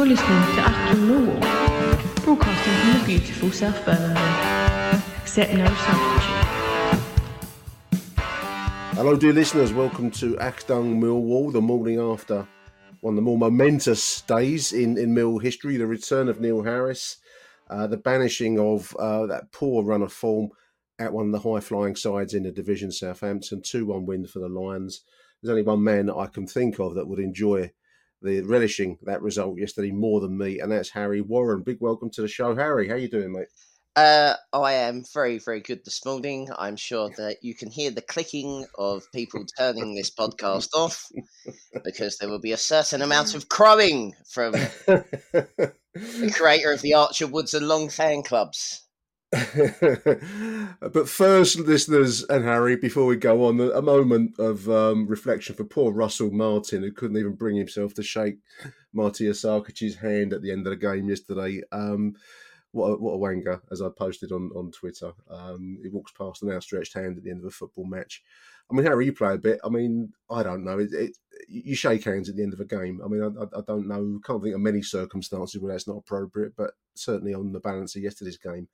You're listening to Achtung Millwall, broadcasting from the beautiful South Birmingham. Accept no substitute. Hello, dear listeners. Welcome to Achtung Millwall, the morning after one of the more momentous days in, in Mill history the return of Neil Harris, uh, the banishing of uh, that poor run of form at one of the high flying sides in the division, Southampton, 2 1 win for the Lions. There's only one man that I can think of that would enjoy the relishing that result yesterday more than me, and that's Harry Warren. Big welcome to the show, Harry. How you doing, mate? Uh, I am very, very good this morning. I'm sure that you can hear the clicking of people turning this podcast off because there will be a certain amount of crowing from the creator of the Archer Woods and Long fan clubs. but first, listeners and Harry, before we go on, a moment of um, reflection for poor Russell Martin, who couldn't even bring himself to shake Matija Sarkic's hand at the end of the game yesterday. Um, what a, what a wanger, as I posted on, on Twitter. Um, he walks past an outstretched hand at the end of a football match. I mean, Harry, you play a bit. I mean, I don't know. It, it, you shake hands at the end of a game. I mean, I, I, don't know. Can't think of many circumstances where that's not appropriate, but certainly on the balance of yesterday's game,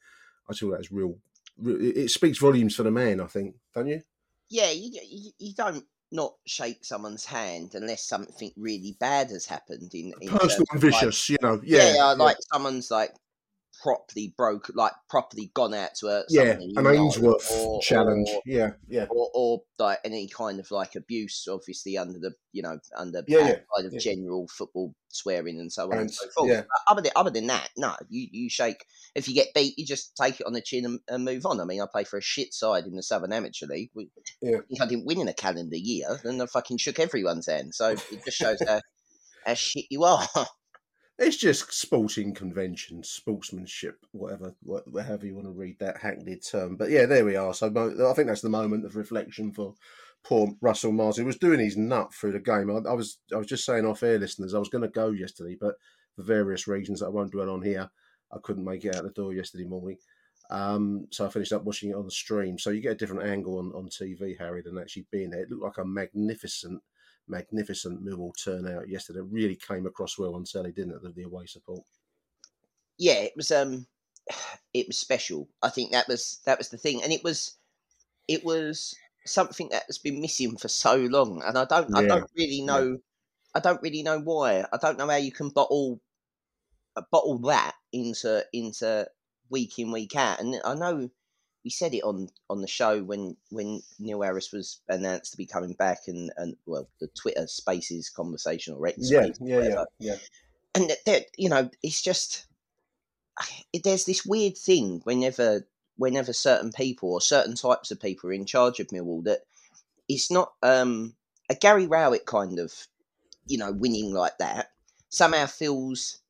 I feel that's real. It speaks volumes for the man, I think, don't you? Yeah, you, you, you don't not shake someone's hand unless something really bad has happened in, in personal and vicious, like, you know. Yeah, yeah, like someone's like properly broke, like properly gone out to a yeah, an Ainsworth or, challenge, or, yeah, yeah, or, or, like any kind of like abuse, obviously under the you know under yeah, yeah kind of yeah. general football swearing and so on and, and so forth. Yeah. Other than other than that, no, you you shake. If you get beat, you just take it on the chin and, and move on. I mean, I play for a shit side in the Southern Amateur League. We, yeah. I didn't win in a calendar year, then I fucking shook everyone's hand. So it just shows how how shit you are. It's just sporting convention, sportsmanship, whatever, whatever you want to read that hackneyed term. But yeah, there we are. So I think that's the moment of reflection for poor Russell Mars, He was doing his nut through the game. I, I was, I was just saying off air, listeners, I was going to go yesterday, but for various reasons that I won't dwell on here, I couldn't make it out the door yesterday morning. Um, so I finished up watching it on the stream. So you get a different angle on, on TV, Harry, than actually being there. It looked like a magnificent magnificent Millwall turnout yesterday. Really came across well on telly, didn't it? The, the away support. Yeah, it was. Um, it was special. I think that was that was the thing, and it was, it was something that has been missing for so long, and I don't, yeah. I don't really know, yeah. I don't really know why. I don't know how you can bottle, uh, bottle that into into week in week out, and I know we said it on on the show when when Neil Harris was announced to be coming back, and and well, the Twitter Spaces conversation or X yeah, yeah, yeah, yeah, and that you know, it's just there's this weird thing whenever whenever certain people or certain types of people are in charge of Millwall that it's not um, a Gary Rowett kind of you know winning like that somehow feels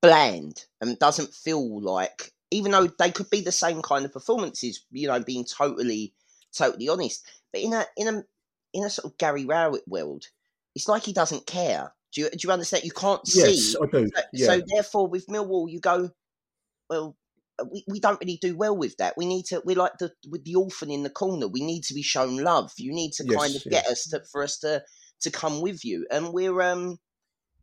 bland and doesn't feel like even though they could be the same kind of performances, you know, being totally, totally honest. But in a in a in a sort of Gary Rowett world, it's like he doesn't care. Do you do you understand? You can't yes, see. I do. So, yeah. so therefore, with Millwall, you go, well, we, we don't really do well with that. We need to. We're like the with the orphan in the corner. We need to be shown love. You need to yes, kind of get us to for us to to come with you. And we're um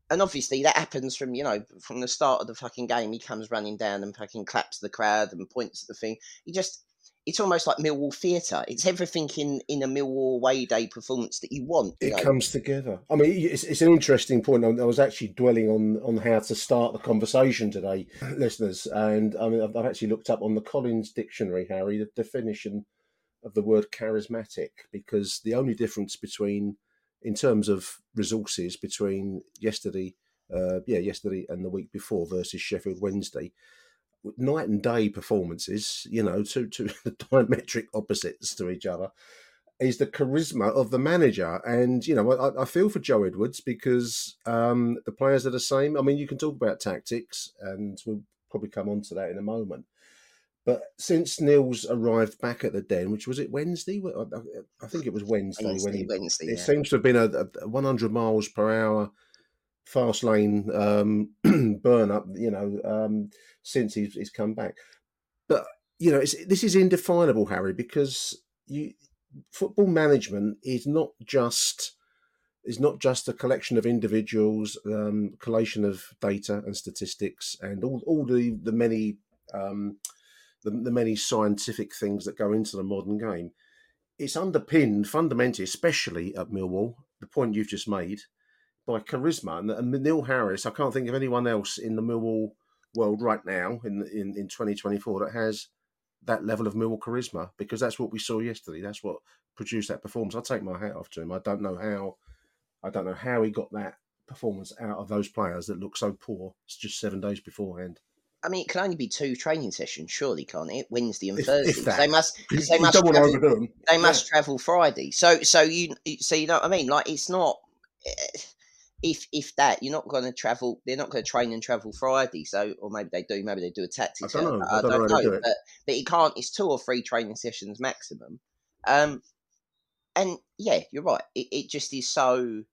and obviously that happens from you know from the start of the fucking game. He comes running down and fucking claps the crowd and points at the thing. He just it's almost like Millwall theatre. It's everything in in a Millwall away day performance that you want. You it know? comes together. I mean, it's, it's an interesting point. I was actually dwelling on on how to start the conversation today, listeners, and I mean, I've, I've actually looked up on the Collins Dictionary, Harry, the definition of the word charismatic because the only difference between, in terms of resources, between yesterday, uh, yeah, yesterday and the week before versus Sheffield Wednesday, night and day performances, you know, two two diametric opposites to each other, is the charisma of the manager. And you know, I, I feel for Joe Edwards because um, the players are the same. I mean, you can talk about tactics, and we'll probably come on to that in a moment. But since Neil's arrived back at the Den, which was it Wednesday? I think it was Wednesday. Wednesday, when he, Wednesday, it yeah. seems to have been a, a 100 miles per hour fast lane um, burn up. You know, um, since he's, he's come back. But you know, it's, this is indefinable, Harry, because you football management is not just is not just a collection of individuals, um, collation of data and statistics, and all all the the many um, the, the many scientific things that go into the modern game. It's underpinned fundamentally, especially at Millwall, the point you've just made, by charisma. And, and Neil Harris, I can't think of anyone else in the Millwall world right now in in, in 2024 that has that level of Millwall charisma because that's what we saw yesterday. That's what produced that performance. I take my hat off to him. I don't know how, I don't know how he got that performance out of those players that look so poor. Just seven days beforehand. I mean, it can only be two training sessions, surely, can't it? Wednesday and If- Thursday. if that. They must. they must. don't want to travel, they must travel Friday. So, so you, so you know what I mean? Like, it's not. eh, If if that, you're not going to travel. They're not going to train and travel Friday. So, or maybe they do. Maybe they do a tactics. I don't know. I, I don't know don't know. do. But but it can't. It's two or three training sessions maximum. Um, and yeah, you're right. It it just is so.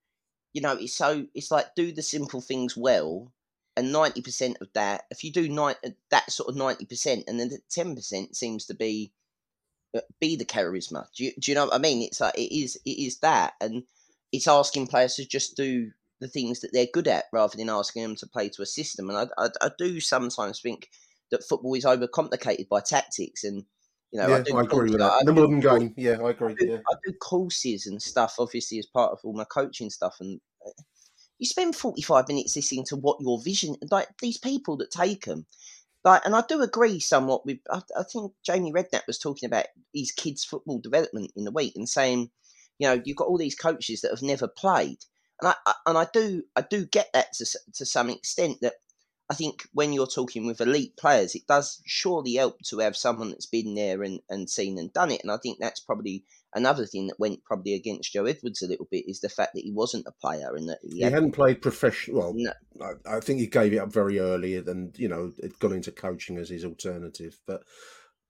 You know, it's so. It's like do the simple things well, and ninety percent of that, if you do nine, that sort of ninety percent, and then the ten percent seems to be uh, be the charisma. Do you, do you know what I mean? It's like it is it is that, and it's asking players to just do the things that they're good at rather than asking them to play to a system. And I I, I do sometimes think that football is overcomplicated by tactics, and you know yeah, I I, agree with I that. The do modern game, yeah, I agree. I do, Yeah. I do courses and stuff, obviously, as part of all my coaching stuff. And uh, you spend 45 minutes listening to what your vision, like these people that take them. Like, and I do agree somewhat with, I, I think Jamie Redknapp was talking about his kids' football development in the week and saying, you know, you've got all these coaches that have never played. And I, I and I do I do get that to to some extent that I think when you're talking with elite players, it does surely help to have someone that's been there and, and seen and done it. And I think that's probably another thing that went probably against Joe Edwards a little bit is the fact that he wasn't a player and that he, He had, hadn't played professional. Well, No. I, I think he gave it up very early, and you know, it got into coaching as his alternative. But,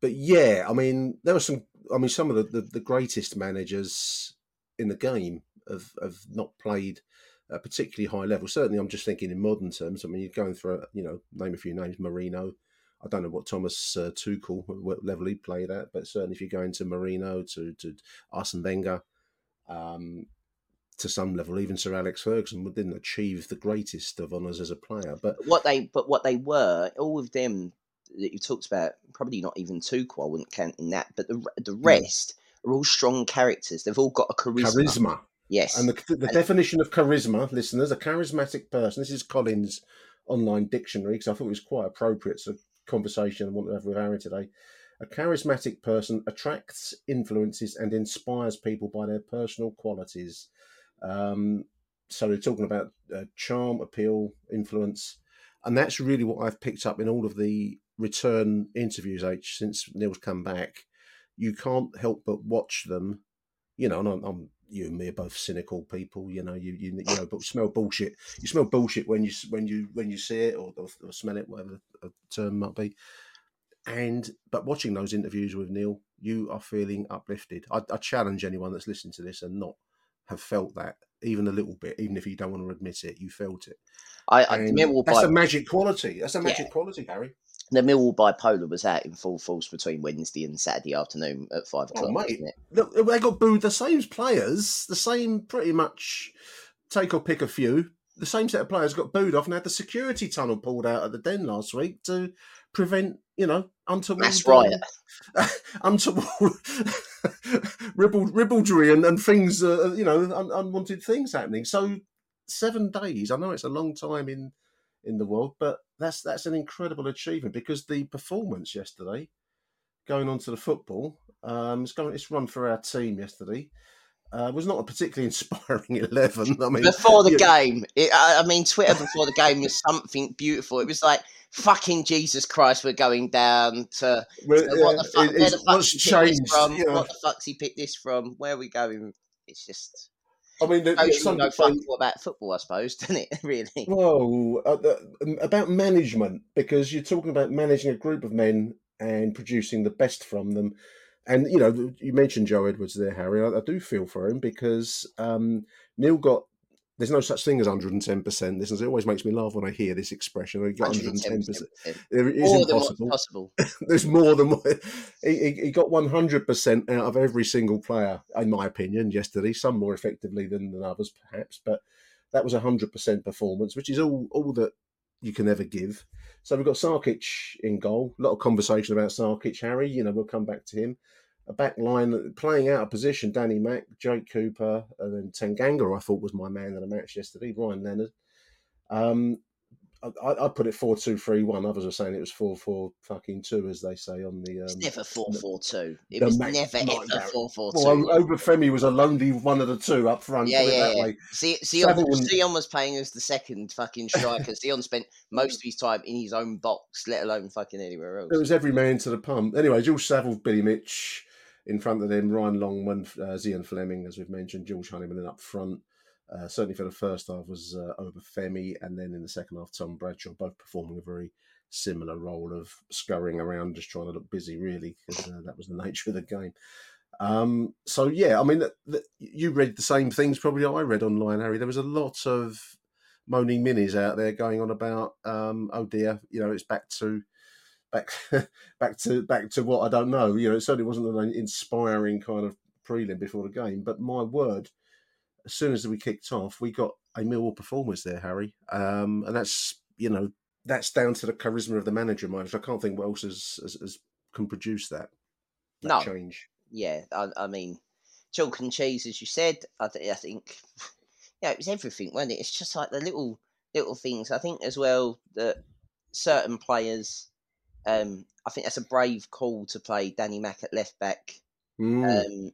but yeah, I mean, there were some. I mean, some of the, the, the greatest managers in the game have have not played a particularly high level. Certainly, I'm just thinking in modern terms. I mean, you're going through, you know, name a few names. Mourinho. I don't know what Thomas uh, Tuchel what level he played at, but certainly if you go into Mourinho to to Arsene Wenger, um, to some level, even Sir Alex Ferguson didn't achieve the greatest of honours as a player. But what they but what they were all of them that you talked about probably not even Tuchel I wouldn't count in that but the the rest are all strong characters they've all got a charisma, charisma, yes and the, the And- definition of charisma, listeners, a charismatic person. This is Collins' online dictionary because I thought it was quite appropriate to conversation I want to have with Harry today. A charismatic person attracts, influences, and inspires people by their personal qualities. Um, so we're talking about uh, charm, appeal, influence, and that's really what I've picked up in all of the return interviews. H since Neil's come back, you can't help but watch them. You know, and I'm, I'm you and me are both cynical people. You know, you you, you know, but smell bullshit. You smell bullshit when you when you when you see it or, or, or smell it, whatever the term might be. And but watching those interviews with Neil, you are feeling uplifted. I, I challenge anyone that's listening to this and not have felt that even a little bit, even if you don't want to admit it, you felt it. I, I the And Millwall that's a magic quality. That's a magic Yeah. quality, Harry. The Millwall bipolar was out in full force between Wednesday and Saturday afternoon at five o'clock Oh, mate. wasn't it? Look, they got booed. The same players, the same pretty much. Take or pick a few. The same set of players got booed off and had the security tunnel pulled out at the den last week to prevent, you know, untoward Mass riot. um, untoward ribald, ribaldry and, and things, uh, you know, un, unwanted things happening. So seven days. I know it's a long time in in the world, but that's that's an incredible achievement because the performance yesterday, going on to the football, Um, it's going. It's run for our team yesterday. Uh, was not a particularly inspiring eleven. I mean, before the game, it, I, mean, Twitter before the game was something beautiful. It was like, fucking Jesus Christ, we're going down to well, So what the fuck? it- Where the fuck's he changed. from? know. What the fuck's he picked this from? Where are we going? It's just I mean, the, shows you some know people fuck all about football, I suppose, doesn't it? Really? Well, uh, about management, because you're talking about managing a group of men and producing the best from them. And, you know, you mentioned Joe Edwards there, Harry. I, I do feel for him because um, Neil got, there's no such thing as 110%. This is, it always makes me laugh when I hear this expression. Got 110%. 110%. It is More than impossible. possible. There's more than what he, he got 100% out of every single player, in my opinion, yesterday. Some more effectively than, than others, perhaps, but that was a 100% performance, which is all, all that you can ever give. So we've got Sarkic in goal. A lot of conversation about Sarkic, Harry. You know, we'll come back to him. A back line playing out of position, Danny Mack, Jake Cooper, and then Tanganga, I thought was my man of the match yesterday, Ryan Leonard. Um, I, I put it 4 2 3 1. Others are saying it was 4 4 fucking 2, as they say on the. Um, It's never four four two. It was Mac- never ever that- four four well, two. Obafemi was a lonely one of the two up front. Yeah, yeah, that yeah. See, Zian, was playing as the second fucking striker. Zian spent most of his time in his own box, let alone fucking anywhere else. It was every man to the pump. Anyway, George Saville, Billy Mitch in front of them, Ryan Longman, uh, Zian Flemming, as we've mentioned, George Honeyman in up front. Uh, certainly for the first half was uh, Obafemi, and then in the second half, Tom Bradshaw, both performing a very similar role of scurrying around, just trying to look busy, really, because uh, that was the nature of the game. Um, so yeah, I mean, you read the same things probably I read online, Harry. There was a lot of moaning minis out there going on about, um, oh dear, you know, it's back to back back to back to what I don't know. You know, it certainly wasn't an inspiring kind of prelim before the game. But my word, as soon as we kicked off, we got a Millwall performance there, Harry, um, and that's you know that's down to the charisma of the manager, Mike. I can't think what else has, has, has can produce that, that No. change. yeah, I, I mean, chalk and cheese, as you said. I, I think, yeah, it was everything, wasn't it? It's just like the little little things. I think as well that certain players, um, I think that's a brave call to play Danny Mack at left back. Mm. Um,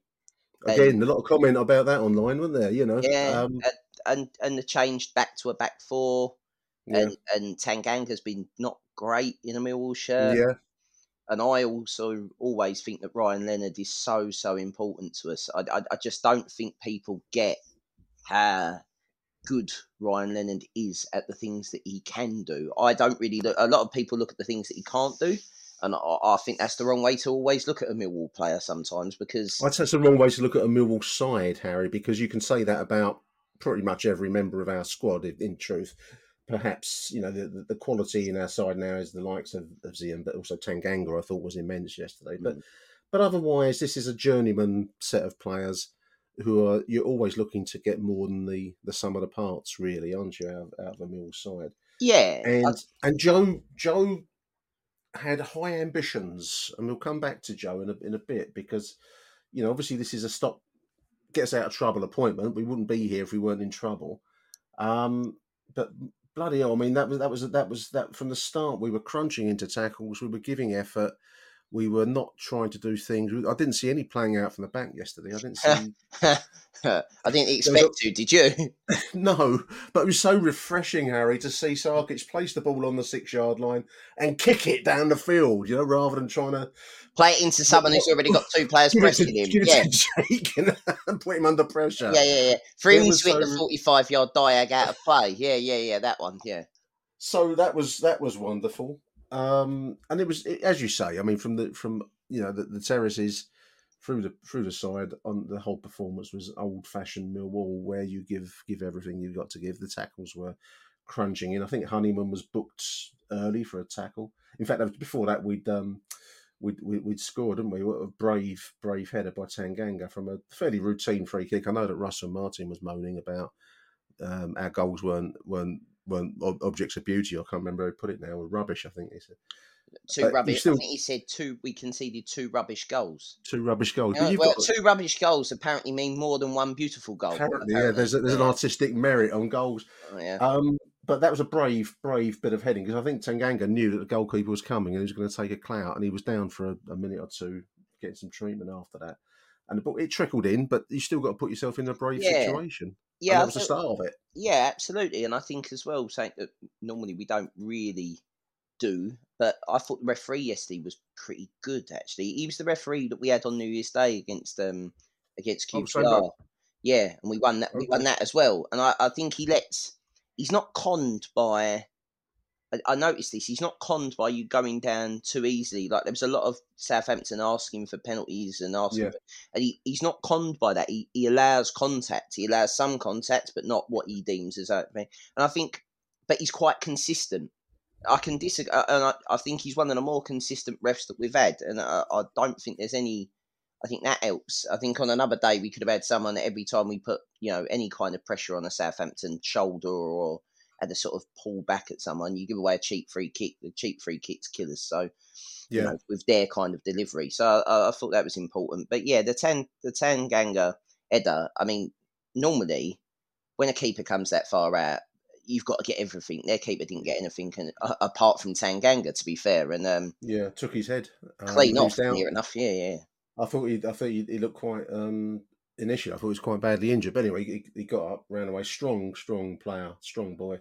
Again, a lot of comment about that online, weren't there? You know, yeah, um, and, and and the change back to a back four, yeah, and and Tanganga's been not great in a Millwall shirt. yeah. and I also always think that Ryan Leonard is so so important to us. I, I, I just don't think people get how good Ryan Leonard is at the things that he can do. I don't really look. A lot of people look at the things that he can't do, and I, I think that's the wrong way to always look at a Millwall player sometimes because I'd say it's the wrong way to look at a Millwall side, Harry, because you can say that about pretty much every member of our squad. In, in truth, perhaps you know the, the, quality in our side now is the likes of, of Zian, but also Tanganga. I thought was immense yesterday. But mm. but otherwise, this is a journeyman set of players who are you're always looking to get more than the the sum of the parts, really, aren't you? Out, out of a Mill side, yeah, I- and and Joe Joe had high ambitions, and we'll come back to Joe in a, in a bit because you know obviously this is a stop gets out of trouble appointment. We wouldn't be here if we weren't in trouble. Um, but bloody hell, I mean that was that was that was that from the start. We were crunching into tackles. We were giving effort. We were not trying to do things. I didn't see any playing out from the back yesterday. I didn't see I didn't expect to. Did you? no, but it was so refreshing, Harry, to see Sarkic place the ball on the six yard line and kick it down the field. You know, rather than trying to Play it into someone who's already got two players give it to, pressing him. Yeah. Jake and, and put him under pressure. Yeah, yeah, yeah. For him to hit the forty-five yard diag out of play. Yeah, yeah, yeah. That one. Yeah. so that was that was wonderful um and it was as you say i mean from the from you know the, the terraces through the through the side on the whole performance was old fashioned millwall where you give give everything you've got to give the tackles were crunching in i think honeyman was booked early for a tackle in fact before that we'd um We'd, we'd, scored, didn't we? A brave, brave header by Tanganga from a fairly routine free kick. I know that Russell Martin was moaning about um, our goals weren't weren't ob- objects of beauty. I can't remember who put it now. Were rubbish, I think he said. Two you rubbish. still- I think he said two. We conceded two rubbish goals. Two rubbish goals. You've well, got two rubbish goals apparently mean more than one beautiful goal. apparently, yeah. There's a, there's an artistic merit on goals. Oh, yeah. Um, but that was a brave, brave bit of heading because I think Tanganga knew that the goalkeeper was coming and he was going to take a clout, and he was down for a, a minute or two, getting some treatment after that. And but it trickled in, but you still got to put yourself in a brave Yeah. situation. Yeah, and that was the start of it. Yeah, absolutely. And I think as well, saying that normally we don't really do, but I thought the referee yesterday was pretty good actually. He was the referee that we had on New Year's Day against um against Oh, QPR. bloke? yeah, and we won that we won that as well. And I, I think he lets he's not conned by I, I noticed this, he's not conned by you going down too easily. Like there was a lot of Southampton asking for penalties and asking Yeah. for, and he, he's not conned by that. He, he allows contact. He allows some contact, but not what he deems as open. And I think, but he's quite consistent. I can disagree, uh, and I, I think he's one of the more consistent refs that we've had. And I, I don't think there's any. I think that helps. I think on another day we could have had someone every time we put, you know, any kind of pressure on a Southampton shoulder or had to sort of pull back at someone, you give away a cheap free kick. The cheap free kicks kill us. So Yeah. you know, with their kind of delivery. So I, I thought that was important. But yeah, the ten the ten Tanganga header. I mean, normally when a keeper comes that far out, you've got to get everything. Their keeper didn't get anything, and, uh, apart from Tanganga, to be fair, and um, Yeah, took his head. Um, clean off down- near enough. Yeah, yeah. I thought he, I thought he, he looked quite um, initially. I thought he was quite badly injured, but anyway, he, he got up, ran away. Strong, strong player, strong boy.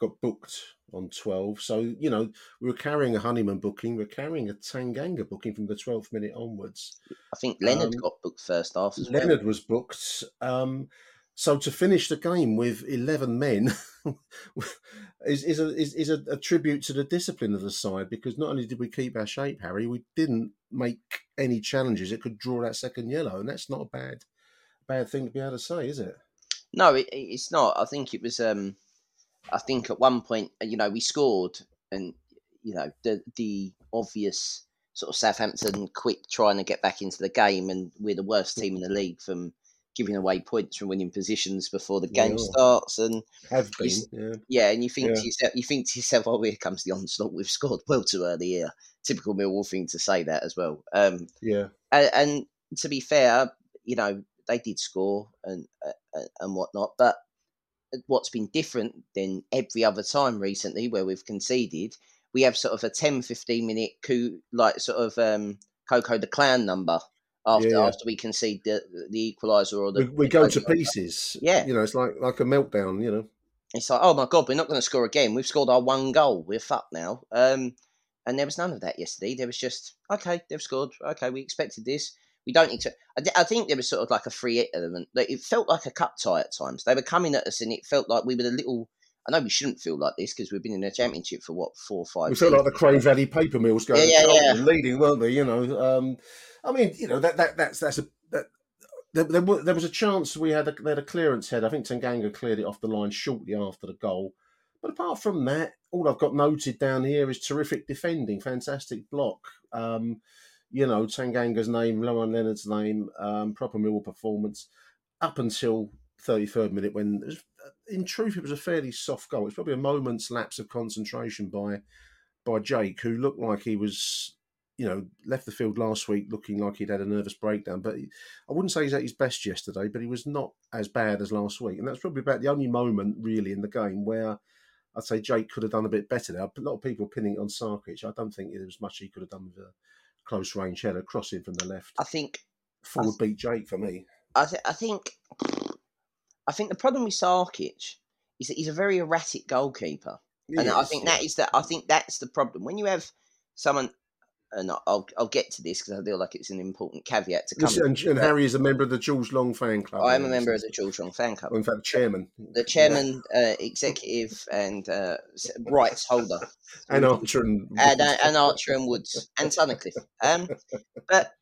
Got booked on twelve. So you know we were carrying a Honeyman booking. We are carrying a Tanganga booking from the twelfth minute onwards. I think Leonard Um, got booked first half as well. Leonard was booked. Um, so to finish the game with eleven men is is a is, is a, a tribute to the discipline of the side because not only did we keep our shape, Harry, we didn't make any challenges that could draw that second yellow, and that's not a bad bad thing to be able to say, is it? No, it, it- it's not. I think it was. Um, I think at one point, uh, you know, we scored, and you know, the the obvious sort of Southampton quick trying to get back into the game, and we're the worst team in the league from giving away points from winning positions before the game Yeah. starts, and Have been, yeah. yeah, and you think Yeah. to yourself, you think to yourself, oh, here comes the onslaught. We've scored well too early here. Typical Millwall thing to say that as well. Um, Yeah, and, and to be fair, you know they did score and uh, and whatnot, but what's been different than every other time recently where we've conceded, we have sort of a 10, 15 minute coup, like sort of um, Coco the Clown number after Yeah, yeah. after we concede the the equaliser or the we, we go to pieces. Yeah. you know, it's like like a meltdown. You know, It's like, oh my god, we're not going to score again. We've scored our one goal. We're fucked now. Um, and there was none of that yesterday. There was just, okay, they've scored. Okay, we expected this. We don't. I, thi- I think there was sort of like a free element. Like, it felt like a cup tie at times. They were coming at us, and it felt like we were a little. I know we shouldn't feel like this because we've been in a championship for what four or five. we felt like the but- Valley paper mills going Yeah, yeah, Charlton, leading, weren't they? You know, um, I mean, you know that that that's that's a that. There, there, there was a chance we had a, they had a clearance head. I think Tanganga cleared it off the line shortly after the goal. But apart from that, all I've got noted down here is terrific defending, fantastic block. Um, you know, Tanganga's name, Lohan Leonard's name, um, proper Millwall performance up until 33rd minute when, was- in truth, it was a fairly soft goal. It's probably a moment's lapse of concentration by by Jake, who looked like he was, you know, left the field last week looking like he'd had a nervous breakdown. But he, I wouldn't say he's at his best yesterday, but he was not as bad as last week. And that's probably about the only moment really in the game where I'd say Jake could have done a bit better there. A lot of people pinning it on Sarkic. I don't think there was much he could have done with a close range header crossing from the left. I think Forward beat Jake for me. I, th- I think I think the problem with Sarkic is that he's a very erratic goalkeeper, and I think yeah. that is that I think that's the problem when you have someone. And I'll I'll get to this because I feel like it's an important caveat to come. And, and Harry is a member of the George Long fan club. I am a member of the George Long fan club, well, in fact, the chairman. the chairman, uh, executive, and uh, rights holder, And Archer and, and, uh, and Archer and Woods and Tunnicliffe. Um, but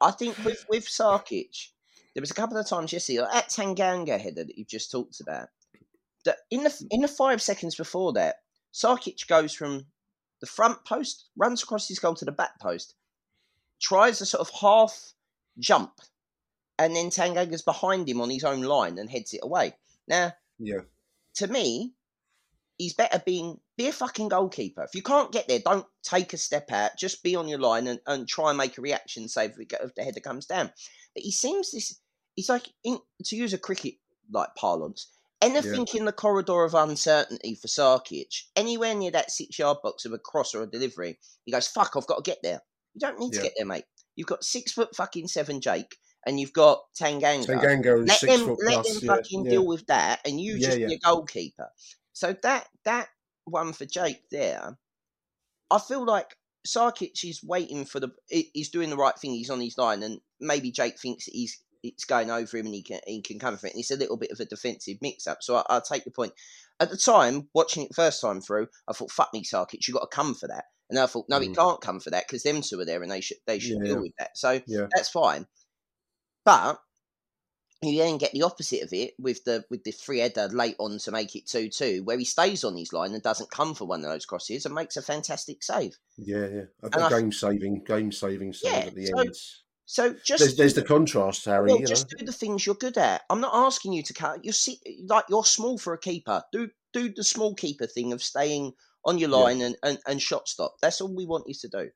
I think with with Sarkic, there was a couple of times yesterday like that Tanganga header that you've just talked about. That in the in the five seconds before that, Sarkic goes from the front post, runs across his goal to the back post, tries a sort of half jump, and then Tanganga's behind him on his own line and heads it away. Now, yeah. to me, he's better being be a fucking goalkeeper. If you can't get there, don't take a step out. Just be on your line and, and try and make a reaction. Save if, if the header comes down. But he seems this. He's like in, to use a cricket like parlance. Anything in the corridor of uncertainty for Sarkic, anywhere near that six yard box of a cross or a delivery, he goes, "Fuck! I've got to get there." You don't need to get there, mate. You've got six foot fucking seven Jake, and you've got Tanganga. Tanganga is let six them foot let plus. them yeah, fucking yeah. deal with that, and you just yeah. be a goalkeeper. So that that one for Jake there, I feel like Sarkic is waiting for the. He's doing the right thing. He's on his line, and maybe Jake thinks that he's it's going over him and he can he can come for it. And it's a little bit of a defensive mix up. So I, I'll take your point. At the time, watching it the first time through, I thought, "Fuck me, Sarkic, you got to come for that." And I thought, "No, he Mm. can't come for that because them two are there and they should they should Yeah. deal with that." So Yeah. that's fine. But you then get the opposite of it with the with the free header late on to make it two two, where he stays on his line and doesn't come for one of those crosses and makes a fantastic save. Yeah, yeah. A, a game saving, game saving save Yeah, at the so end. So just There's, there's the contrast, Harry. well, just know. do the things you're good at. I'm not asking you to cut. You see, like you're small for a keeper. Do do the small keeper thing of staying on your Yeah. line and, and, and shot stop. That's all we want you to do.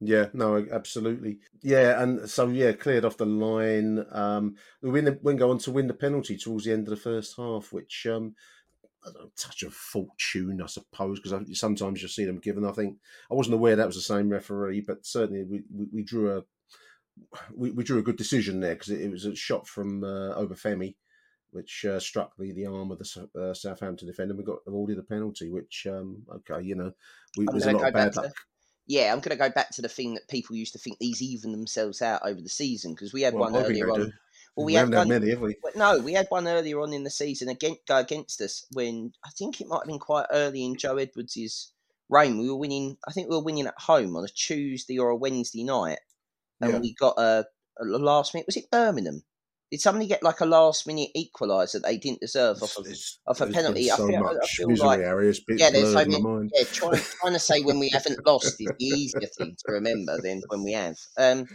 Yeah, no, absolutely. Yeah, and so yeah, cleared off the line. Um, we win the, we go on to win the penalty towards the end of the first half, which um, I don't know, touch of fortune, I suppose, because sometimes you see them given. I think I wasn't aware that was the same referee, but certainly we, we, we drew a we, we drew a good decision there because it, it was a shot from uh, Obafemi, which uh, struck the, the arm of the uh, Southampton defender. We got awarded a penalty, which um, okay, you know, we, I'm a lot of bad to- luck. Yeah, I'm going to go back to the thing that people used to think these even themselves out over the season because we had Well, one earlier on. do. Well, we, we, had one. many, have we? No, we had one earlier on in the season against go against us when I think it might have been quite early in Joe Edwards' reign. We were winning. I think we were winning at home on a Tuesday or a Wednesday night, and Yeah. we got a, a last minute. Was it Birmingham? Did somebody get like a last minute equaliser they didn't deserve off of? It's- off a penalty, been I So feel- I feel misery like- areas, Yeah, there's so blurred in my many- Yeah, trying trying to say when we haven't lost is the easier thing to remember than when we have. Um,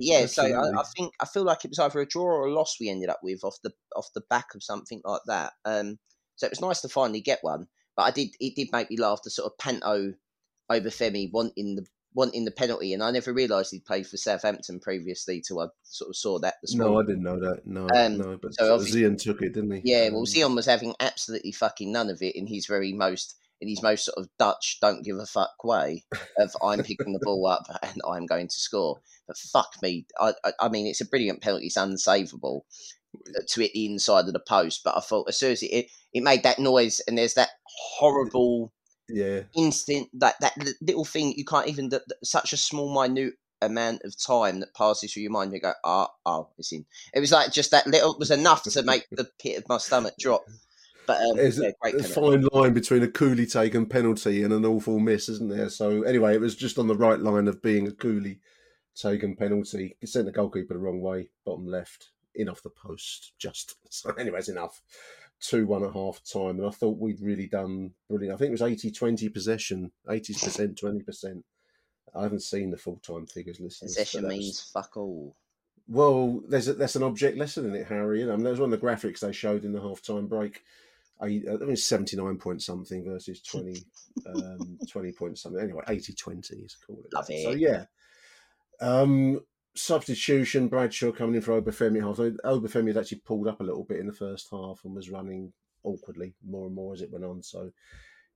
yeah, so I, I think I feel like it was either a draw or a loss we ended up with off the off the back of something like that. Um, so it was nice to finally get one, but I did it did make me laugh the sort of panto Obafemi wanting the wanting the penalty, and I never realised he'd played for Southampton previously till I sort of saw that this No, I didn't know that. No, Um, no, but so Zian took it, didn't he? Yeah, well, Um, Zian was having absolutely fucking none of it in his very most in his most sort of Dutch don't give a fuck way of I'm picking the ball up and I'm going to score. But fuck me, I, I, I mean it's a brilliant penalty, it's unsavable to hit the inside of the post. But I thought as soon as it it, it made that noise and there's that horrible yeah, instant that that little thing you can't even that, that- such a small minute amount of time that passes through your mind you go oh oh it's in it was like just that little was enough to make the pit of my stomach drop but um, There's yeah, a, great a penalty. fine line between a coolly taken penalty and an awful miss, isn't there? So anyway, it was just on the right line of being a coolly taken penalty. It sent the goalkeeper the wrong way, bottom left, in off the post. Just so anyway, it's enough. Two one at half time, and I thought we'd really done brilliant. I think it was 80-20 possession, eighty percent, twenty percent. I haven't seen the full time figures. Listeners, but possession was- means fuck all Well, there's a, that's an object lesson in it, Harry. And I mean, that was one of the graphics they showed in the half-time break. I, I it's 79 point something versus 20, um, 20 point something. Anyway, 80-20 is called it. Love that. So yeah. Um, substitution, Bradshaw coming in for Obafemi half. Obafemi had actually pulled up a little bit in the first half and was running awkwardly more and more as it went on. So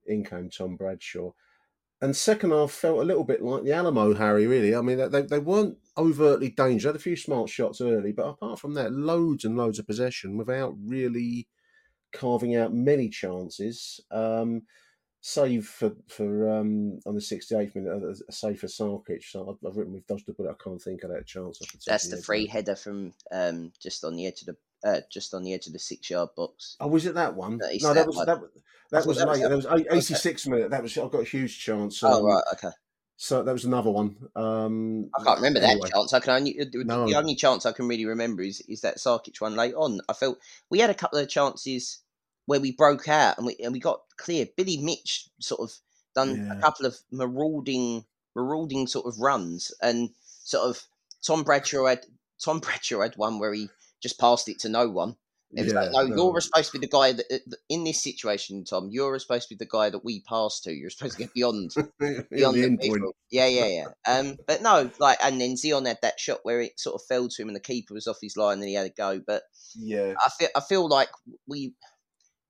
in came Tom Bradshaw. And second half felt a little bit like the Alamo, Harry, really. I mean, they, they weren't overtly dangerous. They had a few smart shots early, but apart from that, loads and loads of possession without really carving out many chances. Um, save for, for um, on the 68th minute, a, a save for Sarkic. So I've, I've written we've dodged a bullet. I can't think of that chance. that's the free header from um just on the edge of the uh, just on the edge of the six yard box Oh, was it that one? No, that that was one. that, was- that was that was that- was eight- 86 minute. That was I got a huge chance. oh um, right okay So that was another one. Um, I can't remember anyway. that chance. I can only the, the only chance I can really remember is is that Sarkic one late on. I felt we had a couple of chances where we broke out and we and we got clear. Billy Mitch sort of done Yeah. a couple of marauding marauding sort of runs and sort of Tom Bradshaw had Tom Bradshaw had one where he just passed it to no one. It was like, no, no. you're supposed to be the guy that that- in this situation, Tom. You're supposed to be the guy that we pass to. You're supposed to get beyond Beyond the the. Yeah, yeah, yeah. Um, but no, like, and then Zian had that shot where it sort of fell to him, and the keeper was off his line, and he had a go. But Yeah. I feel, I feel like we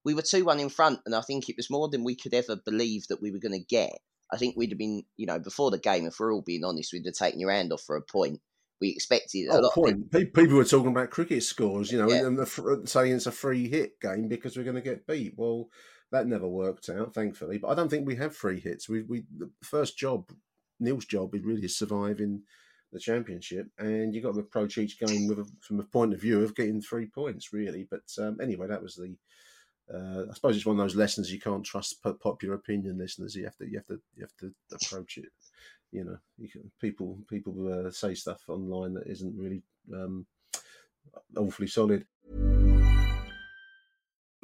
we were two one in front, and I think it was more than we could ever believe that we were going to get. I think we'd have been, you know, before the game, if we're all being honest, we'd have taken your hand off for a point. we expected a Oh, lot. Point. Pe- People were talking about cricket scores, you know, Yeah. and the, saying it's a free hit game because we're going to get beat. Well, that never worked out, thankfully. But I don't think we have free hits. We, we the first job, Neil's job, is really surviving the championship, and you've got to approach each game with a, from a point of view of getting three points, really. But um, anyway, that was the. Uh, I suppose it's one of those lessons you can't trust popular opinion listeners. You have to, you have to, you have to approach it. You know, you can, people people uh, say stuff online that isn't really um, awfully solid.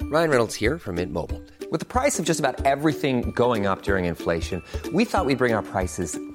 Ryan Reynolds here from Mint Mobile. With the price of just about everything going up during inflation, we thought we'd bring our prices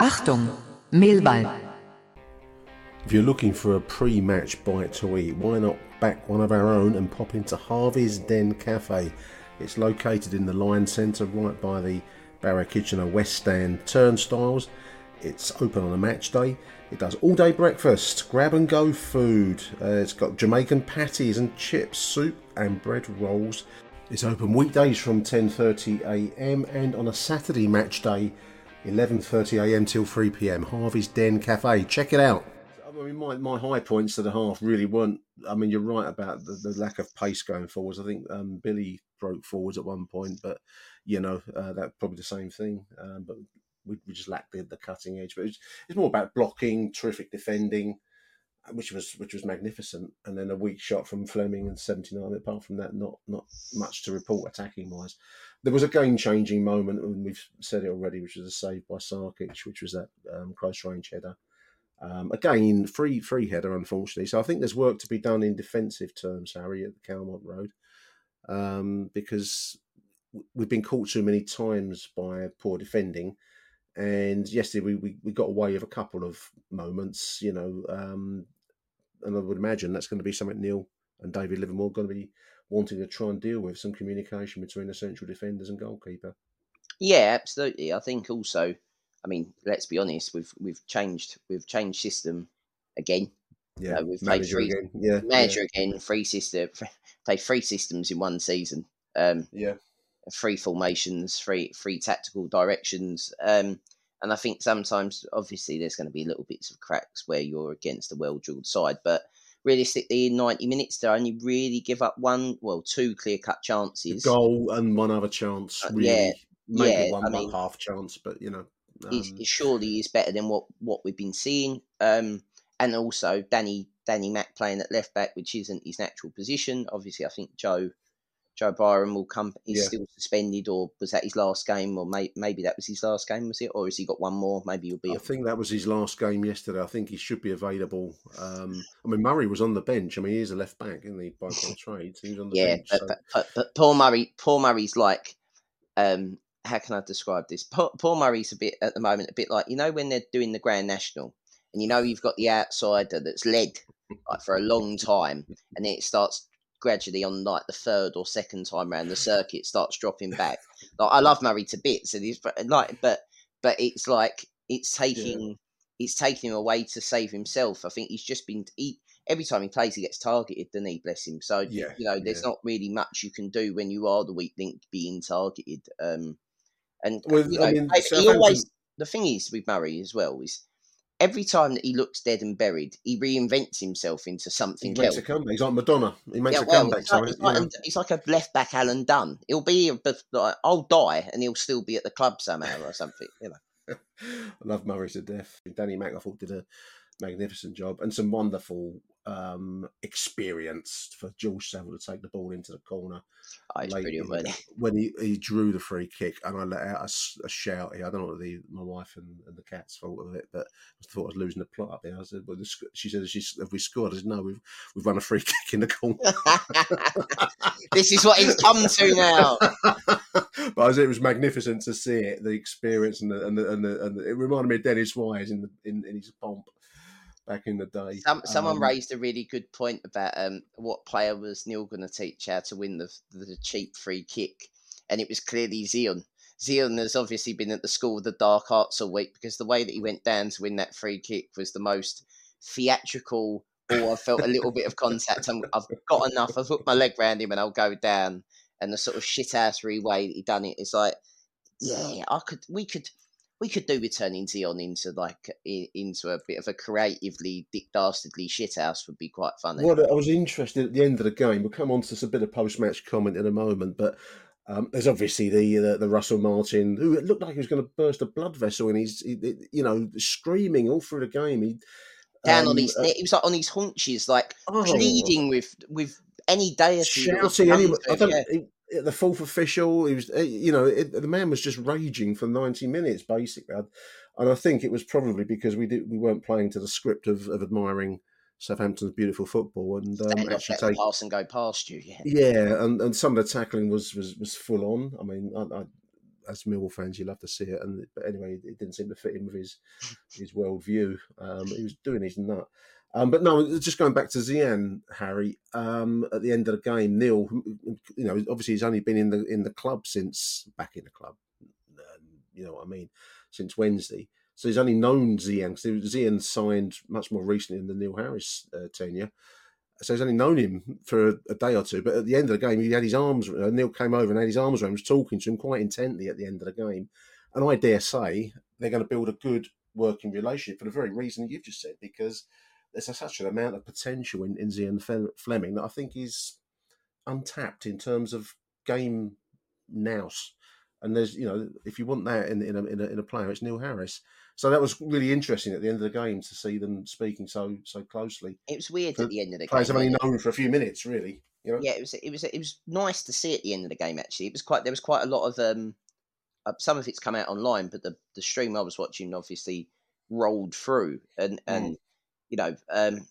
Achtung, Mehlball. If you're looking for a pre-match bite to eat, why not back one of our own and pop into Harvey's Den Cafe? It's located in the Lion Centre, right by the Barry Kitchener West Stand turnstiles. It's open on a match day. It does all day breakfast, grab and go food. Uh, it's got Jamaican patties and chips, soup and bread rolls. It's open weekdays from 10:30 a.m. and on a Saturday match day, 11:30 a.m. till 3 p.m. Harvey's Den Cafe. Check it out. I mean, my, my high points to the half really weren't. I mean, you're right about the, the lack of pace going forwards. I think um, Billy broke forwards at one point, but you know uh, that's probably the same thing. Um, but we, we just lacked the, the cutting edge. But it's, it's more about blocking, terrific defending, which was which was magnificent, and then a weak shot from Flemming and 79. Apart from that, not not much to report attacking wise. There was a game changing moment, and we've said it already, which was a save by Sarkic, which was that um, close range header. Um, again, free free header, unfortunately. So I think there's work to be done in defensive terms, Harry, at the Calmont Road, um, because we've been caught too many times by poor defending. And yesterday we, we, we got away with a couple of moments, you know, um, and I would imagine that's going to be something Neil and David Livermore going to be wanting to try and deal with some communication between the central defenders and goalkeeper. Yeah, absolutely. I think also, I mean, let's be honest, we've we've changed we've changed system again. Yeah, know, we've played manager three, again. Yeah, manager again, three system, played three systems in one season. Um, yeah, three formations, three three tactical directions. Um, and I think sometimes, obviously, there's going to be little bits of cracks where you're against a well drilled side, but realistically, in 90 minutes, they only really give up one, well, two clear cut A chances. goal and one other chance. Uh, yeah, maybe yeah, one, I mean- half chance, but you know, um, is surely is better than what what we've been seeing. Um, and also Danny Danny Mack playing at left back, which isn't his natural position. Obviously, I think Joe Joe Bryan will come. He's Yeah. still suspended, or was that his last game? Or may, maybe that was his last game, was it? Or has he got one more? Maybe he'll be. I think that was his last game yesterday. I think he should be available. Um, I mean, Murray was on the bench. I mean, he is a left back, isn't he, by trade? He was on the yeah, bench. but, so- but but Paul Murray, Paul Murray's like, um, how can I describe this? Paul, Paul Murray's a bit at the moment, a bit like you know when they're doing the Grand National, and you know you've got the outsider that's led like for a long time, and then it starts gradually on like the third or second time round the circuit starts dropping back. Like I love Murray to bits, and he's like, but but it's like it's taking it's taking him away to save himself. I think he's just been he every time he plays, he gets targeted, doesn't he? Bless him. So Yeah, you know, there's yeah. not really much you can do when you are the weak link being targeted. Um, and With- you know, I mean, he always the thing is with Murray as well is every time that he looks dead and buried, he reinvents himself into something He makes else. a comeback. He's like Madonna. He makes Yeah, a well, comeback. he's So, like, he's, like, know. he's like a left back Alan Dunne. He'll be, like, I'll die and he'll still be at the club somehow or something. You know. I love Murray to death. Danny thought, did a magnificent job and some wonderful um, experience for George Saville to take the ball into the corner. Oh, it's late brilliant, in- when he, he drew the free kick and I let out a shout. here. I don't know what the, my wife and, and the cats thought of it, but I thought I was losing the plot up there. I said, well, the, sc- she said, "She's- have we scored? I said, no, we've, we've run a free kick in the corner. this is what he's come to now. but was, it was magnificent to see it, the experience, and the, and the, and, the, and the, it reminded me of Dennis Wise in the in, in his pomp back in the day. Some, someone Um, raised a really good point about um, what player was Neil going to teach how to win the, the cheap free kick, and it was clearly Zian. Zian has obviously been at the school of the dark arts all week because the way that he went down to win that free kick was the most theatrical. Or I felt a little bit of contact. I'm, I've got enough. I've put my leg round him and I'll go down. And the sort of shithousery way that he done it is like, yeah, I could. We could we could do with turning Zian into like i- into a bit of a creatively dick dastardly shithouse would be quite funny. Well, I was interested at the end of the game. We'll come on to a bit of post-match comment in a moment, but um, there's obviously the, the the Russell Martin who it looked like he was going to burst a blood vessel, and he's he, you know screaming all through the game. He Down on um, his uh, he was like on his haunches, like Oh. pleading with with any deity. shouting. Anyway, I don't. yeah. He- the fourth official, he was, eh, you know, it, the man was just raging for ninety minutes basically, and I think it was probably because we did we weren't playing to the script of, of admiring Southampton's beautiful football and um, actually take pass and go past you. Yeah, Yeah, and, and some of the tackling was was, was full on. I mean, I, I, as Millwall fans, you love to see it. And but anyway, it didn't seem to fit in with his his world view. Um, he was doing his nut. Um, but no, just going back to Zian, Harry. Um, at the end of the game, Neil, you know, obviously he's only been in the in the club since back in the club. You know what I mean? Since Wednesday. So he's only known Zian because Zian signed much more recently in the Neil Harris uh, tenure so he's only known him for a, a day or two. But at the end of the game, he had his arms. Uh, Neil came over and had his arms around, him, was talking to him quite intently at the end of the game. And I dare say they're going to build a good working relationship for the very reason you've just said, because there's such an amount of potential in, in Zian Flemming that I think is untapped in terms of game nous. And there's, you know, if you want that in, in, a, in, a, in a player, it's Neil Harris. So that was really interesting at the end of the game to see them speaking so so closely. it was weird at the end of the Players game. have only known for a few minutes, really. You know? yeah, it was it was it was nice to see at the end of the game. Actually, it was quite there was quite a lot of um, uh, some of it's come out online, but the the stream I was watching obviously rolled through, and Mm. You know um,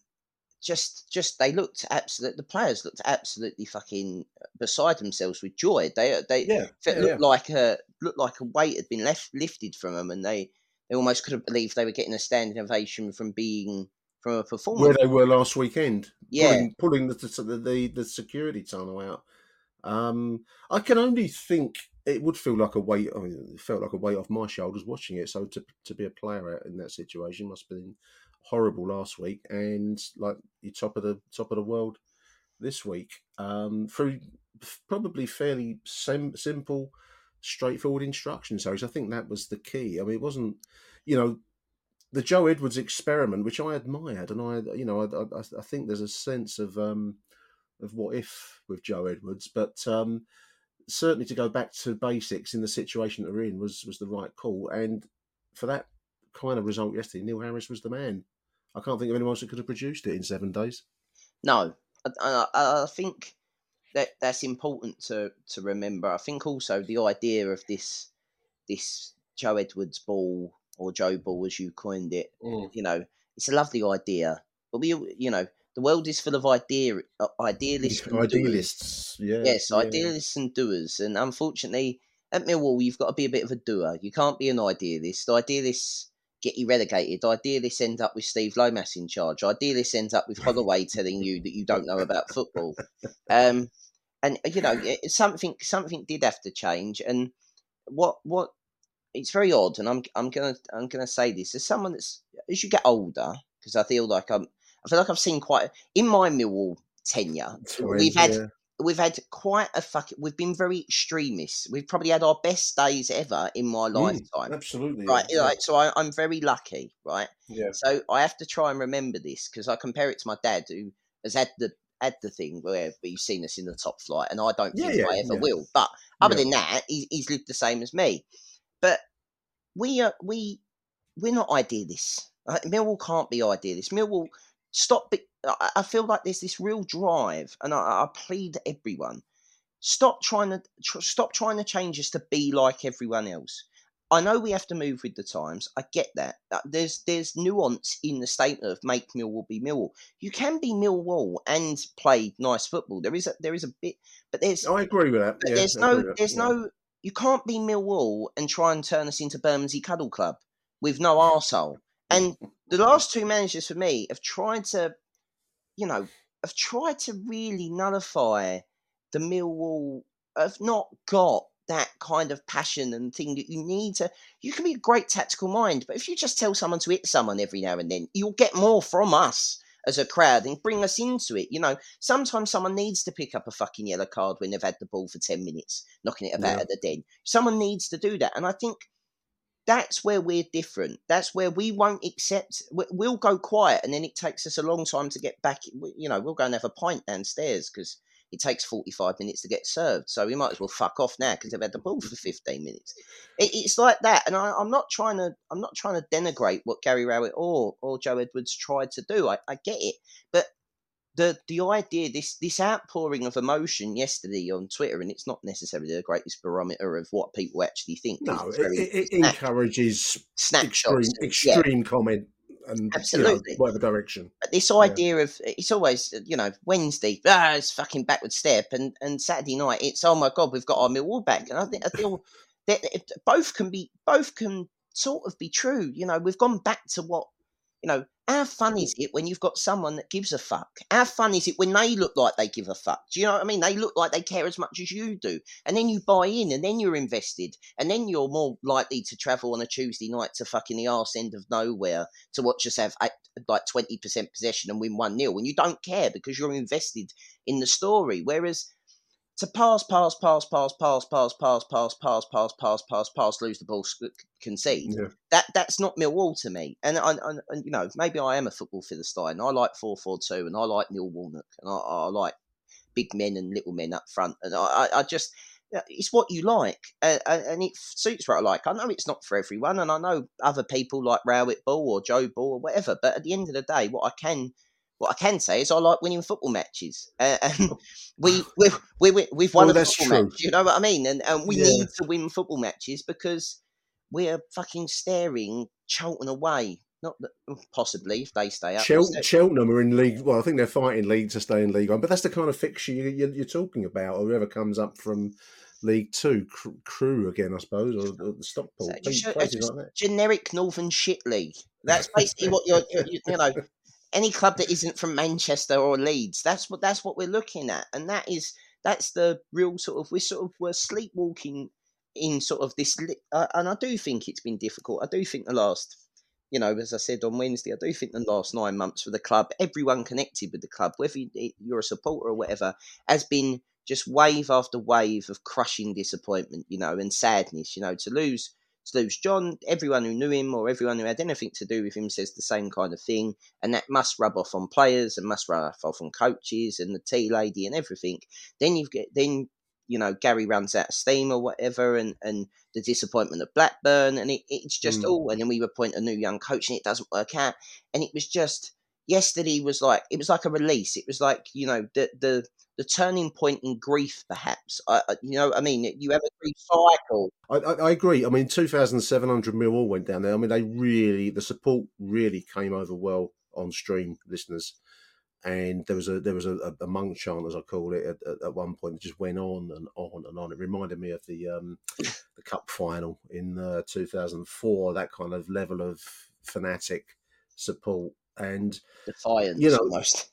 just just they looked absolute. The players looked absolutely fucking beside themselves with joy. They they Yeah, it yeah, looked yeah. like a looked like a weight had been left lifted from them, and they they almost couldn't believe they were getting a standing ovation from being from a performance. where they were last weekend. Yeah. pulling, pulling the, the the the security tunnel out. Um, I can only think it would feel like a weight. I mean, it felt like a weight off my shoulders watching it. So to to be a player in that situation must have been horrible last week, and like you're top of the top of the world this week um, through probably fairly sim- simple, straightforward instructions. So I think that was the key. I mean, it wasn't, you know, the Joe Edwards experiment, which I admired, and I, you know, I, I, I think there's a sense of um, of what if with Joe Edwards, but um, certainly to go back to basics in the situation that we're in was was the right call, and for that kind of result yesterday, Neil Harris was the man. I can't think of anyone else that could have produced it in seven days. No, I, I, I think that that's important to to remember. I think also the idea of this this Joe Edwards ball or Joe ball as you coined it, Mm. you know, it's a lovely idea, but we, you know, the world is full of idea uh, idealists. and. Idealists, yeah, Yes, yeah. idealists and doers, and unfortunately, at Millwall, you've got to be a bit of a doer. You can't be an idealist. Idealists get you relegated. Idealists end up with Steve Lomas in charge. Idealists ends up with Holloway telling you that you don't know about football. Um, and you know, something something did have to change. And what what it's very odd. And I'm I'm gonna I'm gonna say this as someone that's as you get older, because I feel like I'm I feel like I've seen quite in my Millwall tenure. We've had yeah. We've had quite a fuck. We've been very extremist. We've probably had our best days ever in my Mm, lifetime. absolutely. Right, yeah. like so, I, I'm very lucky, right? Yeah. So I have to try and remember this because I compare it to my dad, who has had the had the thing where you've seen us in the top flight, and I don't Yeah, think yeah, I ever yeah. will. But other than that, he, he's lived the same as me. But we are we we're not idealists. Like, Millwall can't be idealists. Millwall stop. Be, I, I feel like there's this real drive, and I, I plead to everyone: stop trying to tr- stop trying to change us to be like everyone else. I know we have to move with the times. I get that. There's there's nuance in the statement of make Millwall be Millwall. You can be Millwall and play nice football. There is a there is a bit, but there's I agree with that. yeah, there's I no that, there's yeah. no you can't be Millwall and try and turn us into Bermondsey Cuddle Club with no arsehole. And the last two managers for me have tried to, you know, have tried to really nullify the Millwall. Have not got that kind of passion and thing that you need to. You can be a great tactical mind, but if you just tell someone to hit someone every now and then, you'll get more from us as a crowd and bring us into it. You know, sometimes someone needs to pick up a fucking yellow card when they've had the ball for 10 minutes, knocking it about Yeah. at the den. Someone needs to do that. And I think that's where we're different. That's where we won't accept, we- we'll go quiet and then it takes us a long time to get back. You know, we'll go and have a pint downstairs because it takes 45 minutes to get served. So we might as well fuck off now because they've had the ball for 15 minutes. It, it's like that. And I, I'm not trying to, I'm not trying to denigrate what Gary Rowett or, or Joe Edwards tried to do. I, I get it. But the the idea this this outpouring of emotion yesterday on Twitter, and it's not necessarily the greatest barometer of what people actually think. No, it, it, it snap- encourages snapshots. extreme and- yeah. comment and you know, Absolutely. whatever direction. But this idea of it's always you know Wednesday, ah, it's fucking backward step, and and Saturday night it's oh my god, we've got our Millwall back, and I think I feel that both can be both can sort of be true. You know, we've gone back to what you know. How fun is it when you've got someone that gives a fuck? How fun is it when they look like they give a fuck? Do you know what I mean? They look like they care as much as you do, and then you buy in, and then you're invested, and then you're more likely to travel on a Tuesday night to fucking the arse end of nowhere to watch us have like twenty percent possession and win one 0 and you don't care because you're invested in the story. Whereas to pass, pass, pass, pass, pass, pass, pass, pass, pass, pass, pass, pass, pass, lose the ball, concede. That that's not Millwall to me. And I, I, and you know maybe I am a football philistine. I like four four two, and I like Neil Warnock, and I, I like big men and little men up front, and I, I, just. It's what you like, uh, and it suits what I like. I know it's not for everyone, and I know other people like Rowett Ball or Joe Ball or whatever. But at the end of the day, what I can what I can say is I like winning football matches, uh, and we we we we- we've won Well, a football true. match. You know what I mean? And and we Yeah. need to win football matches because we're fucking staring Charlton away. Not that possibly if they stay up. Chel- Cheltenham are in league. Well, I think they're fighting league to stay in League One, but that's the kind of fixture you, you, you're talking about. Or whoever comes up from League Two, Cr- Crewe again, I suppose, or, or the Stockport, So just, like generic Northern shit league. That's basically what you're, you're, you you know. Any club that isn't from Manchester or Leeds, that's what that's what we're looking at, and that is that's the real sort of we're sort of we're sleepwalking in sort of this, uh, and I do think it's been difficult. I do think the last, you know, as I said on Wednesday, I do think the last nine months for the club, everyone connected with the club, whether you're a supporter or whatever, has been just wave after wave of crushing disappointment, you know, and sadness, you know, to lose lose John, everyone who knew him or everyone who had anything to do with him says the same kind of thing, and that must rub off on players and must rub off on coaches and the tea lady and everything. Then you've got then you know Gary runs out of steam or whatever, and and the disappointment of Blackburn, and it, it's just Mm. all. And then we appoint a new young coach, and it doesn't work out, and it was just yesterday was like it was like a release. It was like you know the the the turning point in grief, perhaps. I, you know, I mean, you have a grief cycle. I, I, I agree. I mean, 2,700 mil all went down there. I mean, they really, the support really came over well on stream, listeners. And there was a there was a, a, monk chant, as I call it, at, at, one point. It just went on and on and on. It reminded me of the um, the cup final in uh, 2004. That kind of level of fanatic support and Defiance, You know, almost.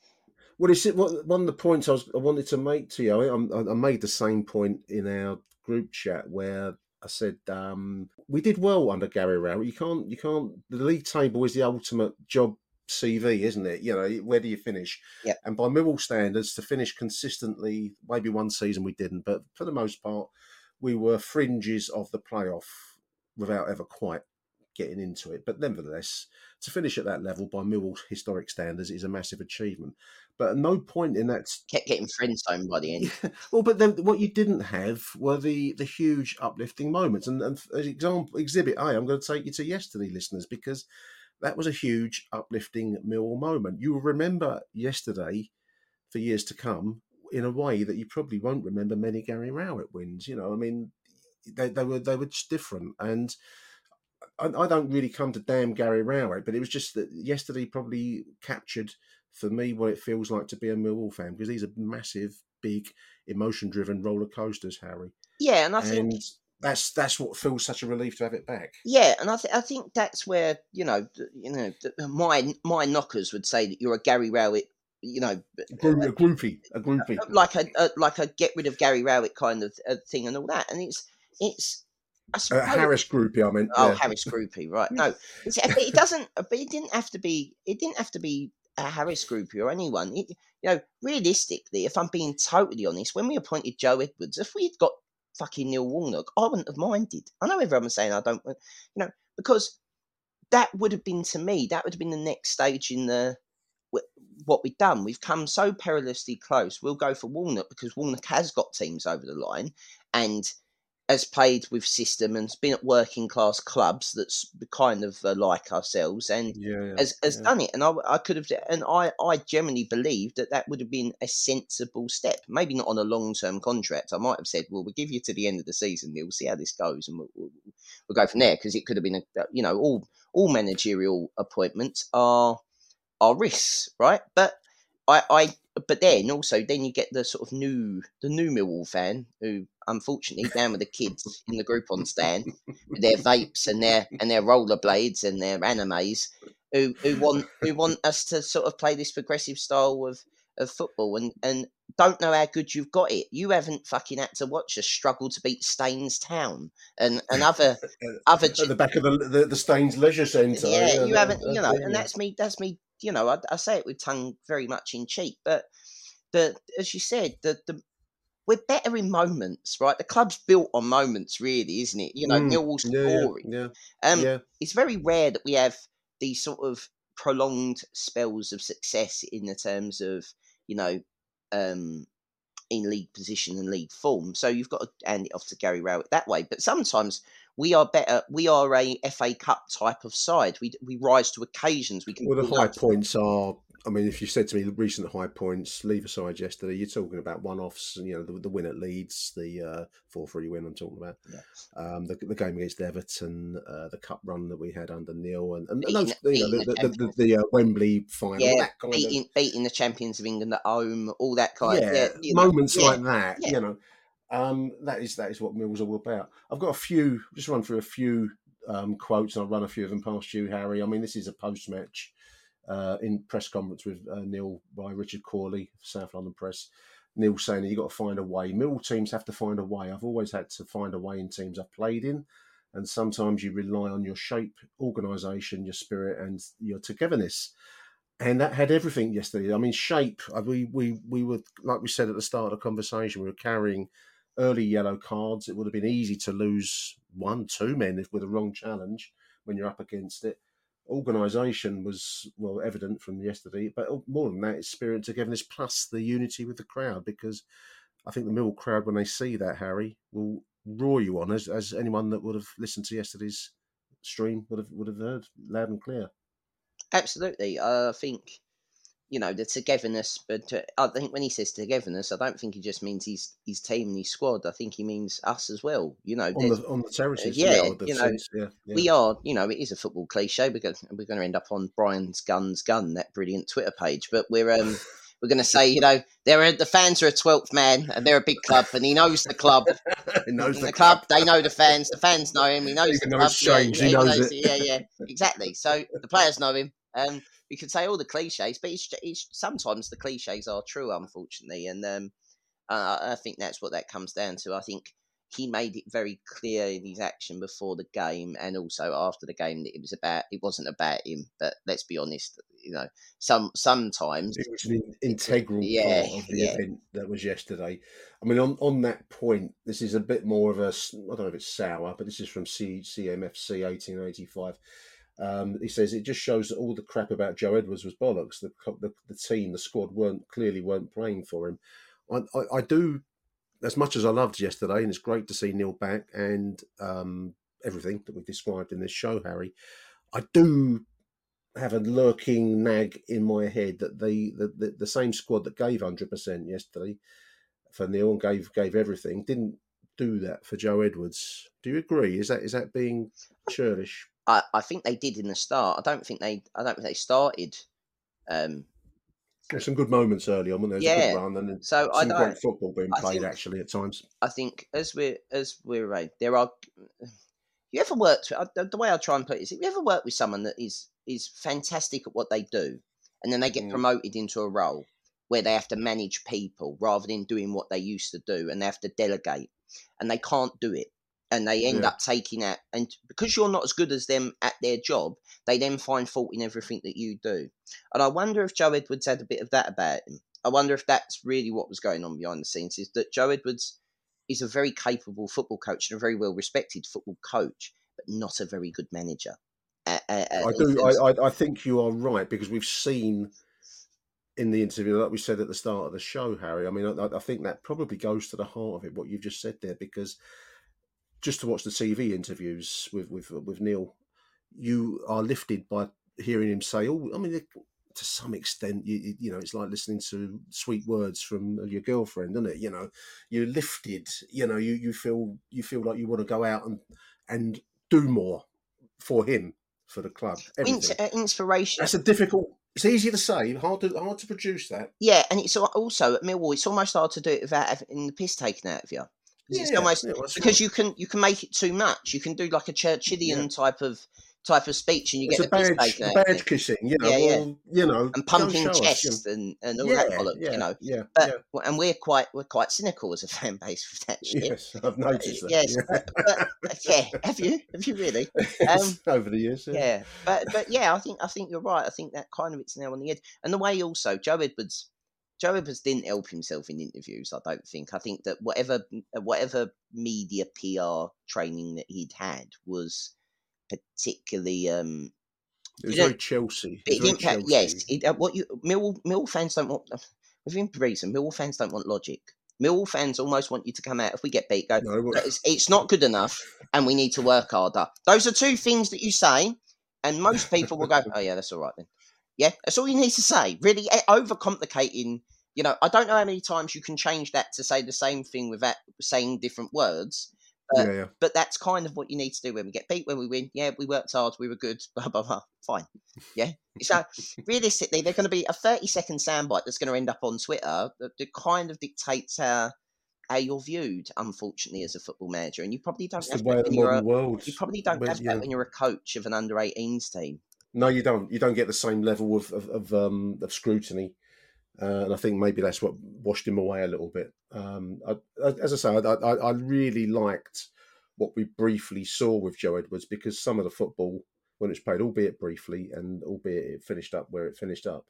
well, it's what one of the points I, was, I wanted to make to you. I, I, I made the same point in our group chat where I said um, we did well under Gary Rowett. You can't, you can't. The league table is the ultimate job CV, isn't it? You know, where do you finish? Yeah. And by Millwall standards, to finish consistently, maybe one season we didn't, but for the most part, we were fringes of the playoff without ever quite getting into it. But nevertheless, to finish at that level by Millwall's historic standards is a massive achievement. But at no point in that Kept getting friend zone by the end. well, but then what you didn't have were the the huge uplifting moments. And, and as example, exhibit A, I'm going to take you to yesterday, listeners, because that was a huge uplifting Millwall moment. You will remember yesterday for years to come in a way that you probably won't remember many Gary Rowett wins. You know, I mean, they, they were they were just different and. I, I don't really come to damn Gary Rowett, but it was just that yesterday probably captured for me what it feels like to be a Millwall fan because these are massive, big, emotion-driven roller coasters, Harry. Yeah, and I think and that's that's what feels such a relief to have it back. Yeah, and I, th- I think that's where you know, you know, my my knockers would say that you're a Gary Rowett, you know, a groupie, a groupie. like a, a like a get rid of Gary Rowett kind of uh, thing and all that, and it's it's. I Uh, Harris groupie, I mean. Oh, yeah. Harris groupie, right? No, but it doesn't. But it didn't have to be. It didn't have to be a Harris groupie or anyone. It, you know, realistically, if I'm being totally honest, when we appointed Joe Edwards, if we had got fucking Neil Warnock, I wouldn't have minded. I know everyone's saying I don't, want- you know, because that would have been to me. That would have been the next stage in the what we've done. We've come so perilously close. We'll go for Warnock because Warnock has got teams over the line and has played with system and has been at working class clubs that's kind of uh, like ourselves and Yeah, yeah, has, has yeah. done it. And I, I could have, and I, I generally believe that that would have been a sensible step. Maybe not on a long term contract. I might have said, well, we'll give you to the end of the season. We'll see how this goes, and we'll, we'll, we'll go from there. Because it could have been, a, you know, all all managerial appointments are are risks, right? But I, I, but then also then you get the sort of new the new Millwall fan who unfortunately down with the kids in the group on stand with their vapes and their and their rollerblades and their animes who who want who want us to sort of play this progressive style of of football and and don't know how good you've got it. You haven't fucking had to watch us struggle to beat Staines Town and and other other At the back of the the, the Staines Leisure Centre. yeah, you haven't, you know, and that's me. That's me. You know, I, I say it with tongue very much in cheek, but the as you said, the the we're better in moments, right? The club's built on moments, really, isn't it? You know, Mm, Millwall's yeah, yeah, yeah, Um, yeah. it's very rare that we have these sort of prolonged spells of success in the terms of you know um in league position and league form so you've got to hand it off to Gary Rowett that way but sometimes we are better we are a FA Cup type of side we we rise to occasions we can Well, the high points are. I mean, if you said to me the recent high points, leave aside yesterday, you're talking about one-offs. You know, the, the win at Leeds, the uh, four-three win. I'm talking about. Um, the, the game against Everton, uh, the cup run that we had under Neil, and, and Beating- those, you know, the, the the, uh, Wembley final, yeah beating, of beating the champions of England at home all that kind yeah, of yeah, know, moments yeah, like that. You know, um, that is that is what Mills are all about. I've got a few. Just run through a few um, quotes, and I'll run a few of them past you, Harry. I mean, this is a post-match uh, in press conference with uh, Neil by Richard Cawley, South London Press. Neil saying you've got to find a way. Mill teams have to find a way. I've always had to find a way in teams I've played in, and sometimes you rely on your shape, organisation, your spirit, and your togetherness and that had everything yesterday. I mean, shape. uh, We we we were like we said at the start of the conversation. We were carrying early yellow cards. It would have been easy to lose one, two men if with a wrong challenge when you're up against it. Organisation was well evident from yesterday, but oh, more than that, it's spirit togetherness plus the unity with the crowd. Because I think the Mill crowd, when they see that Harry, will roar you on as as anyone that would have listened to yesterday's stream would have would have heard loud and clear. Absolutely. I think, you know, the togetherness, but uh, I think when he says togetherness, I don't think he just means his, his team and his squad. I think he means us as well. You know, on the on the terraces. Uh, yeah, the you know, yeah, yeah. we are, you know, it is a football cliche. We're going, we're going to end up on Brian's Guns Gun, that brilliant Twitter page. But we're, um, we're going to say, you know, they're the fans are a twelfth man, and they're a big club, and he knows the club. He knows And the club. They know the fans. The fans know him. He knows Even the club. changed, yeah, he yeah, knows it. Yeah, yeah, exactly. So the players know him. Um, we could say all the cliches, but it's, it's sometimes the cliches are true, unfortunately, and um, uh, I think that's what that comes down to. I think he made it very clear in his action before the game and also after the game that it was about it wasn't about him. But let's be honest, you know, some sometimes it was an integral yeah, part of the yeah. event that was yesterday. I mean, on, on that point, this is a bit more of a I don't know if it's sour, but this is from C, CMFC eighteen eighty five. Um, he says it just shows that all the crap about Joe Edwards was bollocks. The, the the team, the squad weren't clearly weren't playing for him. I, I, I do as much as I loved yesterday, and it's great to see Neil back and um, everything that we've described in this show, Harry. I do have a lurking nag in my head that the the, the, the same squad that gave hundred percent yesterday for Neil and gave gave everything didn't do that for Joe Edwards. Do you agree? Is that is that being churlish? I, I think they did in the start. I don't think they I don't think they started. Um, There's some good moments early on when there's a Yeah. good run and then So I don't- great football being played think- actually at times. I think as we're as we're right, there are. You ever worked? with- The the way I try and put it is, if you ever work with someone that is is fantastic at what they do, and then they get Mm. promoted into a role where they have to manage people rather than doing what they used to do, and they have to delegate, and they can't do it, and they end Yeah. up taking that. and because you're not as good as them at their job, they then find fault in everything that you do. And I wonder if Joe Edwards had a bit of that about him. I wonder if that's really what was going on behind the scenes. Is that Joe Edwards is a very capable football coach and a very well respected football coach, but not a very good manager. Uh, uh, I do. I, I, I think you are right because we've seen in the interview, like we said at the start of the show, Harry. I mean, I, I think that probably goes to the heart of it. What you've just said there, because just to watch the TV interviews with with with Neil, you are lifted by hearing him say, "Oh, I mean." To some extent, you you- know, it's like listening to sweet words from your girlfriend, isn't it? You know, you're lifted. You know, you you feel you feel like you want to go out and and do more for him, for the club. Everything. uh, inspiration. That's a difficult. It's easy to say, hard to hard to produce that. Yeah, and it's also at Millwall. It's almost hard to do it without having the piss taken out of you. It's Yeah, almost yeah, because right. you can you can make it too much. You can do like a Churchillian type of type of speech, and you It's get a the badge, taken a badge kissing, you know. Yeah, yeah. well, you know, and pumping chests and, and all that Yeah, bollocks, yeah, you know. yeah, but yeah. and we're quite we're quite cynical as a fan base with that shit. Yes, I've noticed that. Yes, yeah. but, yeah, have you? Have you really? Um, over the years. Yeah. yeah, but but yeah, I think I think you're right. I think that kind of it's now on the edge, and the way also Joe Edwards, Joe Edwards didn't help himself in interviews. I don't think. I think that whatever whatever media PR training that he'd had was particularly um It was very Chelsea. It it didn't pa- yes, it, uh, what you Mill Mill fans don't want within reason. Mill fans don't want logic. Mill fans almost want you to come out if we get beat. Go, No, it's, it's not good enough, and we need to work harder. Those are two things that you say, and most people will go, "Oh yeah, that's all right then." Yeah, that's all you need to say. Really eh, overcomplicating. You know, I don't know how many times you can change that to say the same thing without saying different words. But, Yeah, yeah. but that's kind of what you need to do when we get beat, when we win. Yeah, we worked hard, we were good, blah, blah, blah. Fine. Yeah. So realistically, they're going to be a 30 second soundbite that's going to end up on Twitter that, that kind of dictates how, how you're viewed, unfortunately, as a football manager. And you probably don't It's have that when you're a, world. You probably don't But, have yeah. that when you're a coach of an under 18s team. No, you don't. You don't get the same level of of, of, um, of scrutiny, uh, and I think maybe that's what washed him away a little bit. Um, I, as I say, I, I, I really liked what we briefly saw with Joe Edwards because some of the football, when it was played, albeit briefly, and albeit it finished up where it finished up,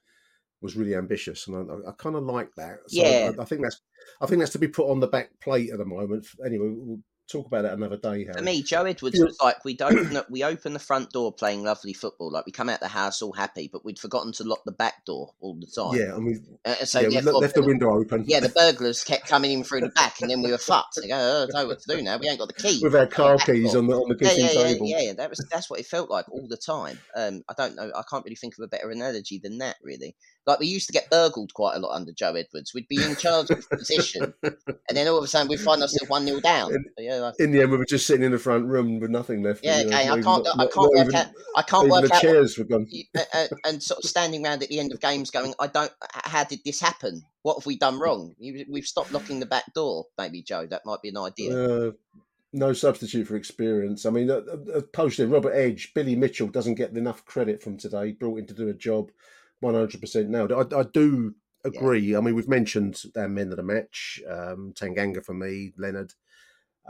was really ambitious, and I, I kind of like that. So Yeah. I, I think that's I think that's to be put on the back plate at the moment. Anyway, we'll talk about it another day. Harry. For me, Joe Edwards was like we'd open up, we open the front door playing lovely football, like we come out the house all happy, but we'd forgotten to lock the back door all the time. yeah, and we Uh, so yeah, we le- therefore- left the window open. Yeah, the burglars kept coming in through the back, and then we were fucked. They go, oh, I don't know what to do now. We ain't got the key. with our car keys on the on the kitchen yeah, yeah, table. yeah, yeah. That was that's what it felt like all the time. Um, I don't know. I can't really think of a better analogy than that. Really, like we used to get burgled quite a lot under Joe Edwards. We'd be in charge of position, and then all of a sudden we'd find ourselves one 0 down. And- yeah, like, In the end, we were just sitting in the front room with nothing left. yeah. Okay, I can't. I can't work even- out. I can't even work the out. chairs were gone. and sort of standing around at the end of games going, I don't, how did this happen? What have we done wrong? We've stopped locking the back door, maybe, Joe. That might be an idea. Uh, no substitute for experience. I mean, uh, uh, posted Robert Edge, Billy Mitchell doesn't get enough credit from today. Brought in to do a job, one hundred percent nailed. I, I do agree. I mean, we've mentioned our men of the match, um, Tanganga for me, Leonard.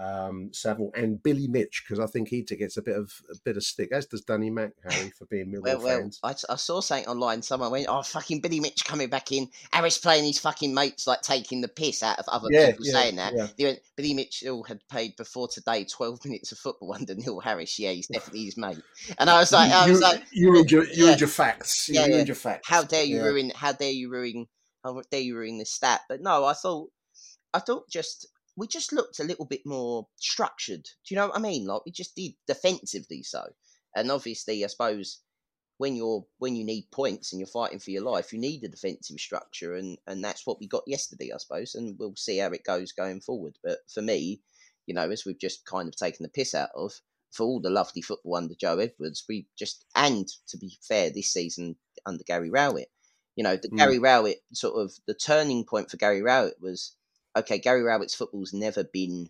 Um, Saville, and Billy Mitch because I think he gets a bit of a bit of stick, as does Danny Mac, Harry, for being Millwall Well, well, fans. I, I saw something online. Someone went, "Oh, fucking Billy Mitch coming back in. Harris playing his fucking mates, like taking the piss out of other Yeah, people yeah, saying that." yeah. They went, Billy Mitchell had played before today twelve minutes of football under Neil Harris. Yeah, he's definitely his mate. And I was like, I you, was like, you and your you yeah. your facts. You, Yeah, yeah. your facts. how dare you ruin? How dare you ruin? How dare you ruin this stat? But no, I thought, I thought just we just looked a little bit more structured. Do you know what I mean? Like we just did defensively so, and obviously, I suppose when you're when you need points and you're fighting for your life, you need a defensive structure, and and that's what we got yesterday, I suppose, and we'll see how it goes going forward. But for me, you know, as we've just kind of taken the piss out of. For all the lovely football under Joe Edwards, we just and to be fair, this season under Gary Rowett, you know, the Mm. Gary Rowett sort of the turning point for Gary Rowett was okay. Gary Rowett's football's never been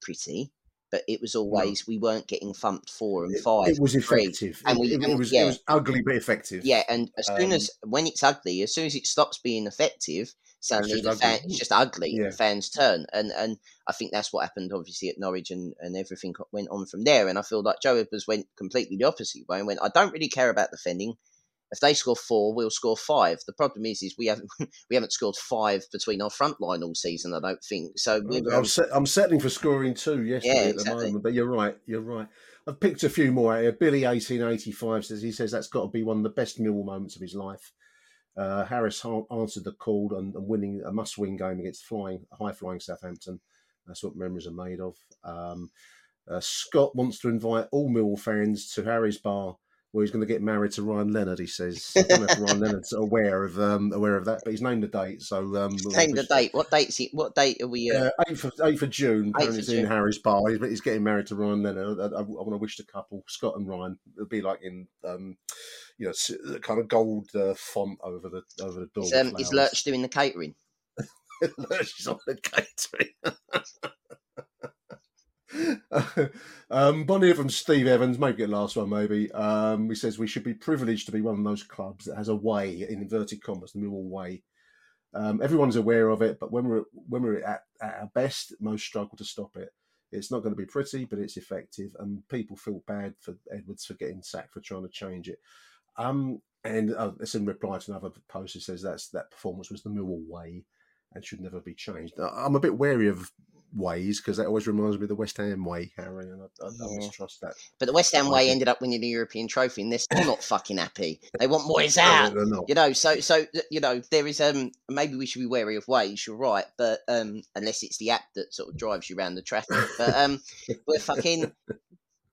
pretty, but it was always we weren't getting thumped four and five. it was and three. effective. and it, we it- it was yeah. it was ugly but effective. Yeah, and as soon Um, as when it's ugly, as soon as it stops being effective, suddenly the fan, it's just ugly. Yeah. The fans turn, and and I think that's what happened obviously at Norwich, and and everything went on from there. And I feel like Joe Edwards went completely the opposite way and went, I don't really care about defending. If they score four, we'll score five. The problem is, is we haven't we haven't scored five between our front line all season. I don't think so. I'm, set, I'm settling for scoring two yesterday Yeah, at the moment, but you're right. You're right. I've picked a few more out here. Billy, 1885, says he says that's got to be one of the best Millwall moments of his life. Uh, Harris ha- answered the call and, and winning a must-win game against flying high-flying Southampton. That's what memories are made of. Um, uh, Scott wants to invite all Millwall fans to Harry's bar, where he's going to get married to Ryan Leonard. He says. I don't know if Ryan Leonard's aware of um, aware of that, but he's named the date. So um, we'll- the date. What date's it? What date are we? Uh, uh, 8th, of, of June, 8th apparently it's in. Harry's bar. He's, he's getting married to Ryan Leonard. I, I, want to wish the couple, Scott and Ryan, it'll be like in, um, you know, the kind of gold uh, font over the over the door. is, um, is. Lurch doing the catering? Lurch is on the catering. um, here from Steve Evans, maybe get last one, maybe. Um, he says we should be privileged to be one of those clubs that has a way, in inverted commas, the Millwall way. Um, everyone's aware of it, but when we're when we're at, at our best, most struggle to stop it. It's not going to be pretty, but it's effective, and people feel bad for Edwards for getting sacked for trying to change it. Um, and uh, it's in reply to another post. It says that's that performance was the Millwall way and should never be changed. I'm a bit wary of ways because that always reminds me of the West Ham way, Harry, and I, I, I mistrust that. But the West Ham way ended up winning the European trophy, and they're still not fucking happy. They want Moyes out. they're. You know, so so you know there is um maybe we should be wary of ways. You're right, but um unless it's the app that sort of drives you around the traffic. But um we're fucking.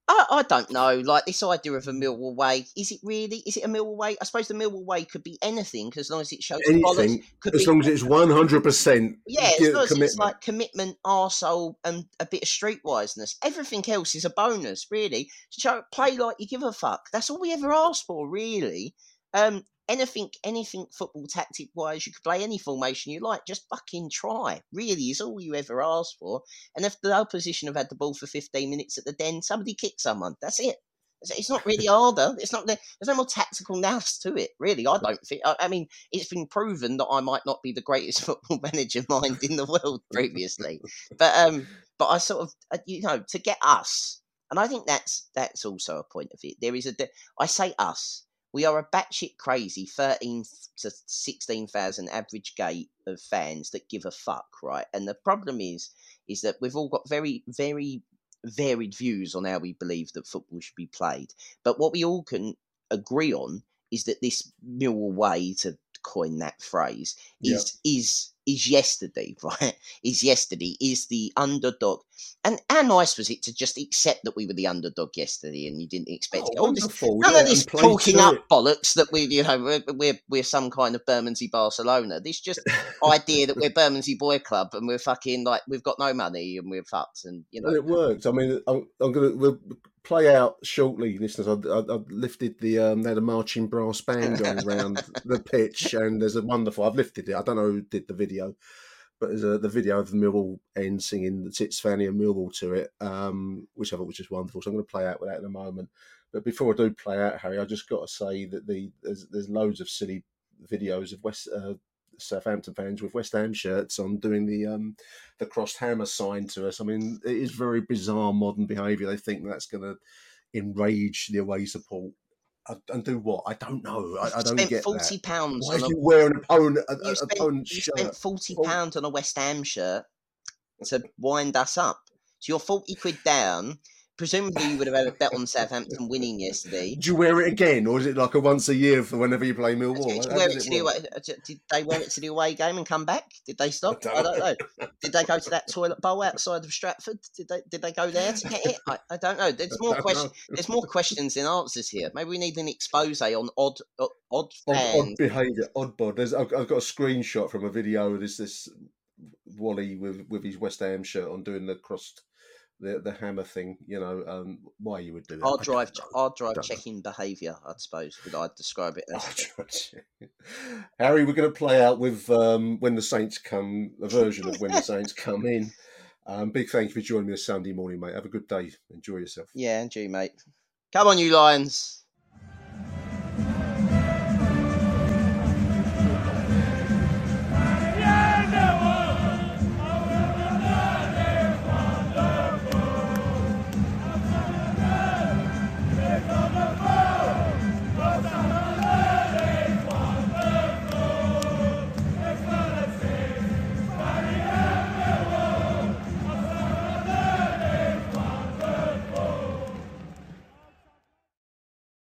I, I don't know. Like this idea of a Millwall way, is it really? Is it a Millwall way? I suppose the Millwall way could be anything, as long as it shows. Anything, Could as long as it's 100 percent yeah, as long as it's commitment. like commitment, arsehole, and a bit of streetwiseness. Everything else is a bonus, really. Show, play like you give a fuck. That's all we ever asked for, really. Um, anything, anything football tactic wise, you could play any formation you like. Just fucking try. Really, is all you ever ask for. And if the opposition have had the ball for fifteen minutes at the den, somebody kick someone. That's it. It's- It's not really harder. It's not. There's no more tactical nous to it, really. I don't think. I, I mean, it's been proven that I might not be the greatest football manager mind in the world previously, but um, but I sort of, uh, you know, to get us, and I think that's that's also a point of it. There is a. I say us. We are a batshit crazy thirteen to sixteen thousand average gate of fans that give a fuck, right? And the problem is, is that we've all got very, very varied views on how we believe that football should be played. But what we all can agree on is that this Millwall way, to coin that phrase, Yeah. is is is yesterday, right? Is yesterday, is the underdog. And how nice was it to just accept that we were the underdog yesterday and you didn't expect Oh, it? All this, none yeah, of this talking up it. bollocks that we, you know, we're, we're, we're some kind of Bermondsey Barcelona. This just idea that we're Bermondsey Boy Club and we're fucking like, we've got no money and we're fucked and, you know. Well, it worked. I mean, I'm, I'm going to we'll play out shortly, listeners. I, I, I lifted the um, they had a marching brass band going around the pitch, and there's a wonderful. I've lifted it. I don't know who did the video, but there's a, the video of the Millwall end singing the Tits Fanny and Millwall to it, um, which I thought was just wonderful. So I'm going to play out with that in a moment. But before I do play out, Harry, I just got to say that the there's there's loads of silly videos of West uh, Southampton fans with West Ham shirts on doing the um, the crossed hammer sign to us. I mean, it is very bizarre modern behaviour. They think that's going to enrage the away support. And do what? I don't know. I, I don't spent get forty that. pounds. Why on is a- you wear an opponent, a, you a- spent, opponent's you shirt? spent forty pounds on a West Ham shirt to wind us up. So you're forty quid down. Presumably, you would have had a bet on Southampton winning yesterday. Do you wear it again, or is it like a once a year for whenever you play Millwall? Did, you wear it to the away, uh, did they wear it to the away game and come back? Did they stop? I don't know. Did they go to that toilet bowl outside of Stratford? Did they did they go there to get it? I, I don't know. There's more don't questions. There's more questions than answers here. Maybe we need an expose on odd odd, odd odd, odd behaviour, odd bod. There's, I've, I've got a screenshot from a video of this this Wally with with his West Ham shirt on doing the crossed the the hammer thing. You know, um, why you would do that? Hard I drive, hard drive checking behaviour. I suppose would I describe it as. Harry, we're going to play out with um, when the Saints come, a version of when the Saints come in. Um, big thank you for joining me this Sunday morning, mate. Have a good day. Enjoy yourself. Yeah, and you, mate. Come on, you Lions.